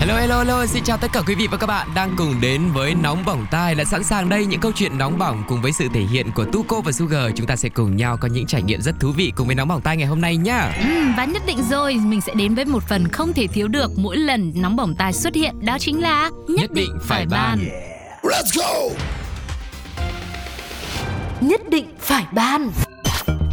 Hello hello hello, xin chào tất cả quý vị và các bạn đang cùng đến với Nóng Bỏng Tai. Đã sẵn sàng đây những câu chuyện nóng bỏng cùng với sự thể hiện của Tuko và Sugar. Chúng ta sẽ cùng nhau có những trải nghiệm rất thú vị cùng với Nóng Bỏng Tai ngày hôm nay nhá. ừ, Và nhất định rồi mình sẽ đến với một phần không thể thiếu được mỗi lần nóng bỏng tai xuất hiện. Đó chính là Nhất, định phải ban. Let's go! Nhất định phải ban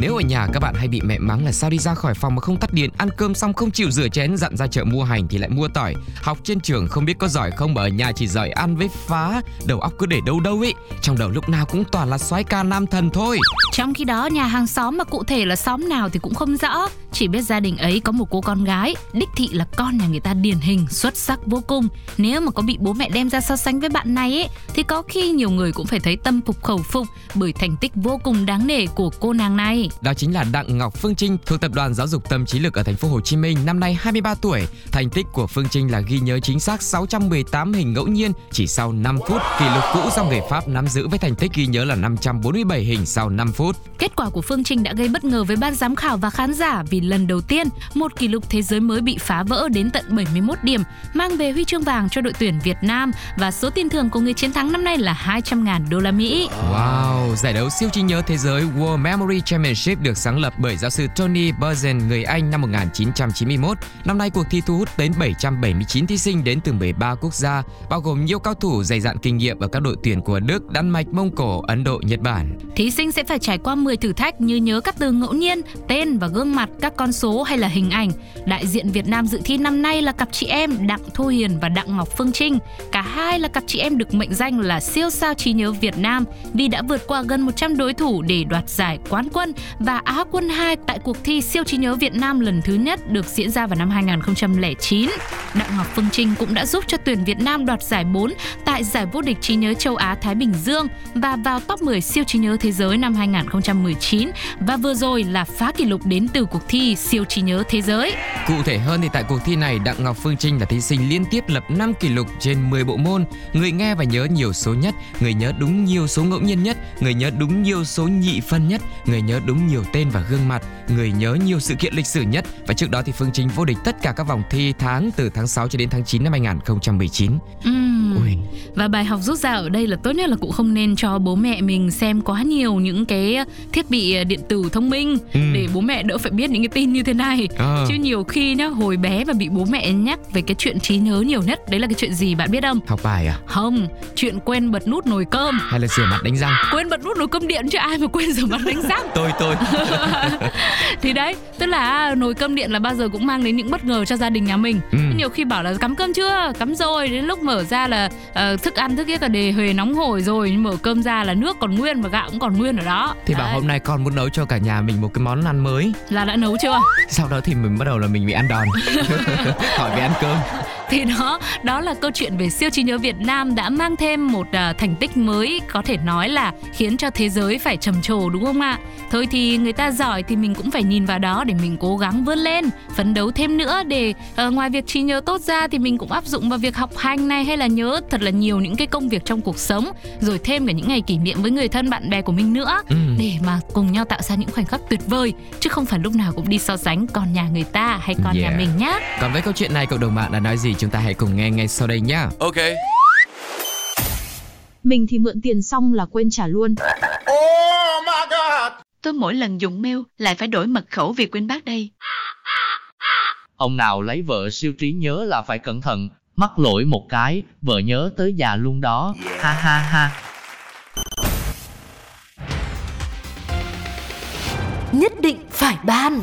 nếu ở nhà các bạn hay bị mẹ mắng là sao đi ra khỏi phòng mà không tắt điện, ăn cơm xong không chịu rửa chén, dặn ra chợ mua hành thì lại mua tỏi, học trên trường không biết có giỏi không mà ở nhà chỉ giỏi ăn với phá, đầu óc cứ để đâu đâu ấy, trong đầu lúc nào cũng toàn là soái ca nam thần thôi. Trong khi đó nhà hàng xóm mà cụ thể là xóm nào thì cũng không rõ. Chỉ biết gia đình ấy có một cô con gái Đích thị là con nhà người ta điển hình, xuất sắc vô cùng. Nếu mà có bị bố mẹ đem ra so sánh với bạn này ấy Thì có khi nhiều người cũng phải thấy tâm phục khẩu phục Bởi thành tích vô cùng đáng nể của cô nàng này. Đó chính là Đặng Ngọc Phương Trinh thuộc tập đoàn giáo dục Tâm trí lực ở thành phố Hồ Chí Minh, năm nay 23 tuổi. Thành tích của Phương Trinh là ghi nhớ chính xác 618 hình ngẫu nhiên chỉ sau 5 phút, kỷ lục cũ do người Pháp nắm giữ với thành tích ghi nhớ là 547 hình sau 5 phút. Kết quả của Phương Trinh đã gây bất ngờ với ban giám khảo và khán giả vì lần đầu tiên một kỷ lục thế giới mới bị phá vỡ đến tận 71 điểm, mang về huy chương vàng cho đội tuyển Việt Nam và số tiền thưởng của người chiến thắng năm nay là 200.000 đô la Mỹ. Wow, giải đấu siêu trí nhớ thế giới World Memory Championship được sáng lập bởi giáo sư Tony Burzen người Anh năm 1991. Năm nay cuộc thi thu hút đến 779 thí sinh đến từ 13 quốc gia, bao gồm nhiều cao thủ dày dạn kinh nghiệm ở các đội tuyển của Đức, Đan Mạch, Mông Cổ, Ấn Độ, Nhật Bản. Thí sinh sẽ phải trải qua 10 thử thách như nhớ các từ ngẫu nhiên, tên và gương mặt, các con số hay là hình ảnh. Đại diện Việt Nam dự thi năm nay là cặp chị em Đặng Thu Hiền và Đặng Ngọc Phương Trinh. Cả hai là cặp chị em được mệnh danh là siêu sao trí nhớ Việt Nam vì đã vượt qua gần 100 đối thủ để đoạt giải quán quân và Á quân 2 tại cuộc thi siêu trí nhớ Việt Nam lần thứ nhất được diễn ra vào năm 2009. Đặng Ngọc Phương Trinh cũng đã giúp cho tuyển Việt Nam đoạt giải 4 tại giải vô địch trí nhớ châu Á Thái Bình Dương và vào top 10 siêu trí nhớ thế giới năm 2019 và vừa rồi là phá kỷ lục đến từ cuộc thi siêu trí nhớ thế giới. Cụ thể hơn thì tại cuộc thi này, Đặng Ngọc Phương Trinh là thí sinh liên tiếp lập 5 kỷ lục trên 10 bộ môn. Người nghe và nhớ nhiều số nhất, người nhớ đúng nhiều số ngẫu nhiên nhất, người nhớ đúng nhiều số nhị phân nhất, người nhớ đúng nhiều tên và gương mặt, người nhớ nhiều sự kiện lịch sử nhất. Và trước đó thì Phương Trinh vô địch tất cả các vòng thi tháng từ tháng 6 cho đến tháng 9 năm 2019. Uhm. Ui, Và bài học rút ra ở đây là tốt nhất là cũng không nên cho bố mẹ mình xem quá nhiều những cái thiết bị điện tử thông minh Ừ. để bố mẹ đỡ phải biết những cái tin như thế này. Ờ. Chứ nhiều khi nhá hồi bé và bị bố mẹ nhắc về cái chuyện trí nhớ nhiều nhất đấy là cái chuyện gì bạn biết không? học bài à? Không, chuyện quên bật nút nồi cơm. Hay là sửa mặt đánh răng? Quên bật nút nồi cơm điện chứ ai mà quên rửa mặt đánh răng. Tôi tôi. thì đấy, tức là nồi cơm điện là bao giờ cũng mang đến những bất ngờ cho gia đình nhà mình. Ừ. Nhiều khi bảo là cắm cơm chưa? Cắm rồi, đến lúc mở ra là ờ, thức ăn thức kia cả đề huề nóng hổi rồi, nhưng mở cơm ra là nước còn nguyên và gạo cũng còn nguyên ở đó. Thì bảo Đấy, hôm nay con muốn nấu cho cả nhà mình một cái món ăn mới. là đã nấu chưa? Sau đó thì mình bắt đầu là mình bị ăn đòn. Hỏi về ăn cơm. Thì đó đó là câu chuyện về siêu trí nhớ Việt Nam đã mang thêm một à, thành tích mới có thể nói là khiến cho thế giới phải trầm trồ đúng không ạ? Thôi thì người ta giỏi thì mình cũng phải nhìn vào đó để mình cố gắng vươn lên, phấn đấu thêm nữa để ờ, ngoài việc trí nhớ tốt ra thì mình cũng áp dụng vào việc học hành này hay là nhớ thật là nhiều những cái công việc trong cuộc sống, rồi thêm cả những ngày kỷ niệm với người thân bạn bè của mình nữa Ừ. để mà cùng nhau tạo ra những khoảnh khắc tuyệt vời chứ không phải lúc nào cũng đi so sánh con nhà người ta hay con nhà Yeah. mình nhá. Còn với câu chuyện này cộng đồng mạng đã nói gì chúng ta hãy cùng nghe ngay sau đây nhá. Ok Mình thì mượn tiền xong là quên trả luôn. Oh my god! Tôi mỗi lần dùng mail lại phải đổi mật khẩu vì quên bác đây. Ông nào lấy vợ siêu trí nhớ là phải cẩn thận, mắc lỗi một cái, vợ nhớ tới già luôn đó. Ha ha ha. nhất định phải ban.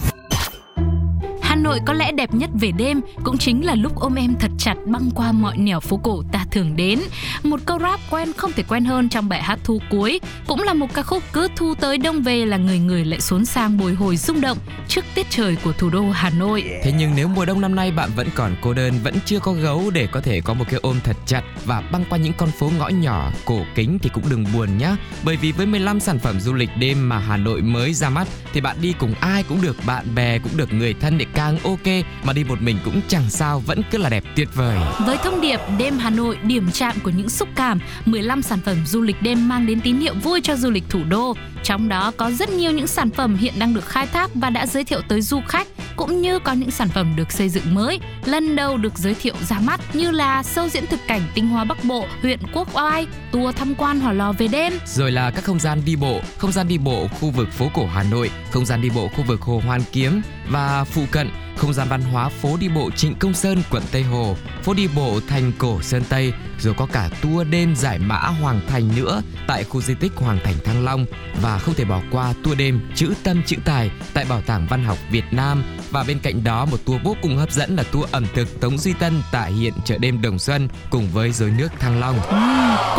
Hà Nội có lẽ đẹp nhất về đêm cũng chính là lúc ôm em thật chặt băng qua mọi nẻo phố cổ ta thường đến. Một câu rap quen không thể quen hơn trong bài hát thu cuối, cũng là một ca khúc cứ thu tới đông về là người người lại xốn sang bồi hồi rung động trước tiết trời của thủ đô Hà Nội. Thế nhưng nếu mùa đông năm nay bạn vẫn còn cô đơn, vẫn chưa có gấu để có thể có một cái ôm thật chặt và băng qua những con phố ngõ nhỏ, cổ kính thì cũng đừng buồn nhé. Bởi vì với 15 sản phẩm du lịch đêm mà Hà Nội mới ra mắt thì bạn đi cùng ai cũng được, bạn bè cũng được, người thân để càng ok mà đi một mình cũng chẳng sao, vẫn cứ là đẹp tuyệt vời. Với thông điệp đêm Hà Nội điểm chạm của những xúc cảm, 15 sản phẩm du lịch đêm mang đến tín hiệu vui cho du lịch thủ đô. Trong đó có rất nhiều những sản phẩm hiện đang được khai thác và đã giới thiệu tới du khách, cũng như có những sản phẩm được xây dựng mới, lần đầu được giới thiệu ra mắt như là sâu diễn thực cảnh tinh hoa Bắc Bộ, huyện Quốc Oai, tour tham quan hỏa lò về đêm, Rồi là các không gian đi bộ, không gian đi bộ khu vực phố cổ Hà Nội, không gian đi bộ khu vực Hồ Hoàn Kiếm và phụ cận không gian văn hóa phố đi bộ Trịnh Công Sơn, quận Tây Hồ, phố đi bộ Thành Cổ Sơn Tây, rồi có cả tour đêm giải mã Hoàng Thành nữa tại khu di tích Hoàng Thành Thăng Long và không thể bỏ qua tour đêm chữ tâm chữ tài tại Bảo tàng Văn học Việt Nam và bên cạnh đó, một tour vô cùng hấp dẫn là tour ẩm thực Tống Duy Tân tại hiện chợ đêm Đồng Xuân cùng với dối nước Thăng Long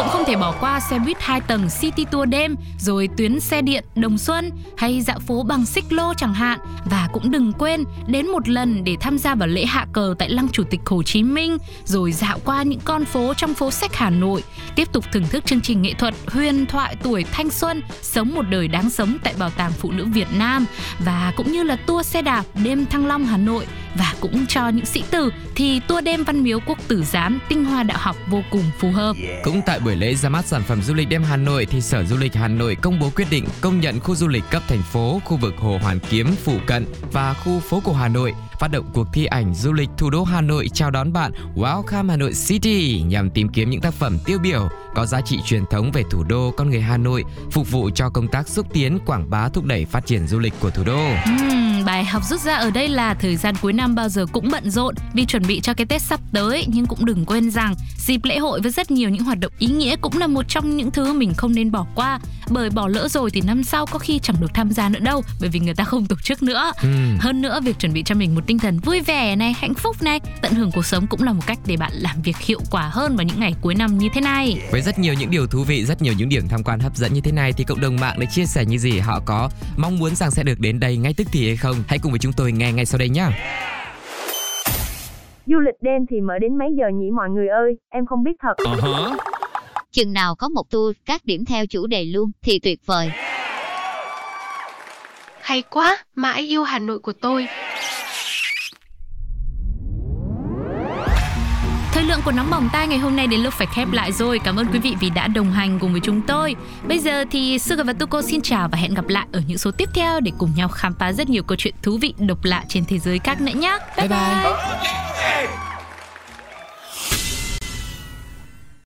cũng không thể bỏ qua xe buýt 2 tầng City Tour đêm, rồi tuyến xe điện Đồng Xuân hay dạo phố bằng xích lô chẳng hạn. Và cũng đừng quên đến một lần để tham gia vào lễ hạ cờ tại Lăng Chủ tịch Hồ Chí Minh, rồi dạo qua những con phố trong phố sách Hà Nội, tiếp tục thưởng thức chương trình nghệ thuật huyền thoại tuổi thanh xuân, sống một đời đáng sống tại Bảo tàng Phụ nữ Việt Nam và cũng như là tour xe đạp đêm Thăng Long Hà Nội và cũng cho những sĩ tử thì tour đêm Văn Miếu Quốc Tử Giám tinh hoa đạo học vô cùng phù hợp. Cũng tại buổi lễ ra mắt sản phẩm du lịch đêm Hà Nội thì Sở Du lịch Hà Nội công bố quyết định công nhận khu du lịch cấp thành phố, khu vực Hồ Hoàn Kiếm phụ cận và khu phố cổ Hà Nội phát động cuộc thi ảnh du lịch thủ đô Hà Nội chào đón bạn Welcome Hà Nội City nhằm tìm kiếm những tác phẩm tiêu biểu có giá trị truyền thống về thủ đô con người Hà Nội, phục vụ cho công tác xúc tiến, quảng bá thúc đẩy phát triển du lịch của thủ đô. Ừm, bài học rút ra ở đây là thời gian cuối năm bao giờ cũng bận rộn vì chuẩn bị cho cái Tết sắp tới nhưng cũng đừng quên rằng dịp lễ hội với rất nhiều những hoạt động ý nghĩa cũng là một trong những thứ mình không nên bỏ qua bởi bỏ lỡ rồi thì năm sau có khi chẳng được tham gia nữa đâu bởi vì người ta không tổ chức nữa. Ừm. Hơn nữa việc chuẩn bị cho mình một tinh thần vui vẻ này, hạnh phúc này, tận hưởng cuộc sống cũng là một cách để bạn làm việc hiệu quả hơn vào những ngày cuối năm như thế này. Với rất nhiều những điều thú vị, rất nhiều những điểm tham quan hấp dẫn như thế này thì cộng đồng mạng đã chia sẻ như gì họ có mong muốn rằng sẽ được đến đây ngay tức thì hay không? Hãy cùng với chúng tôi nghe ngay sau đây nhé. Du lịch đêm thì mở đến mấy giờ nhỉ mọi người ơi, em không biết thật. Chừng nào có một tour các điểm theo chủ đề luôn thì tuyệt vời. Hay quá, mãi yêu Hà Nội của tôi. Lượng của nóng bỏng tai ngày hôm nay đến lúc phải khép lại rồi. Cảm ơn quý vị vì đã đồng hành cùng với chúng tôi. Bây giờ thì Sugar và Tuko xin chào và hẹn gặp lại ở những số tiếp theo để cùng nhau khám phá rất nhiều câu chuyện thú vị độc lạ trên thế giới khác nữa nhé. Bye bye. Hey!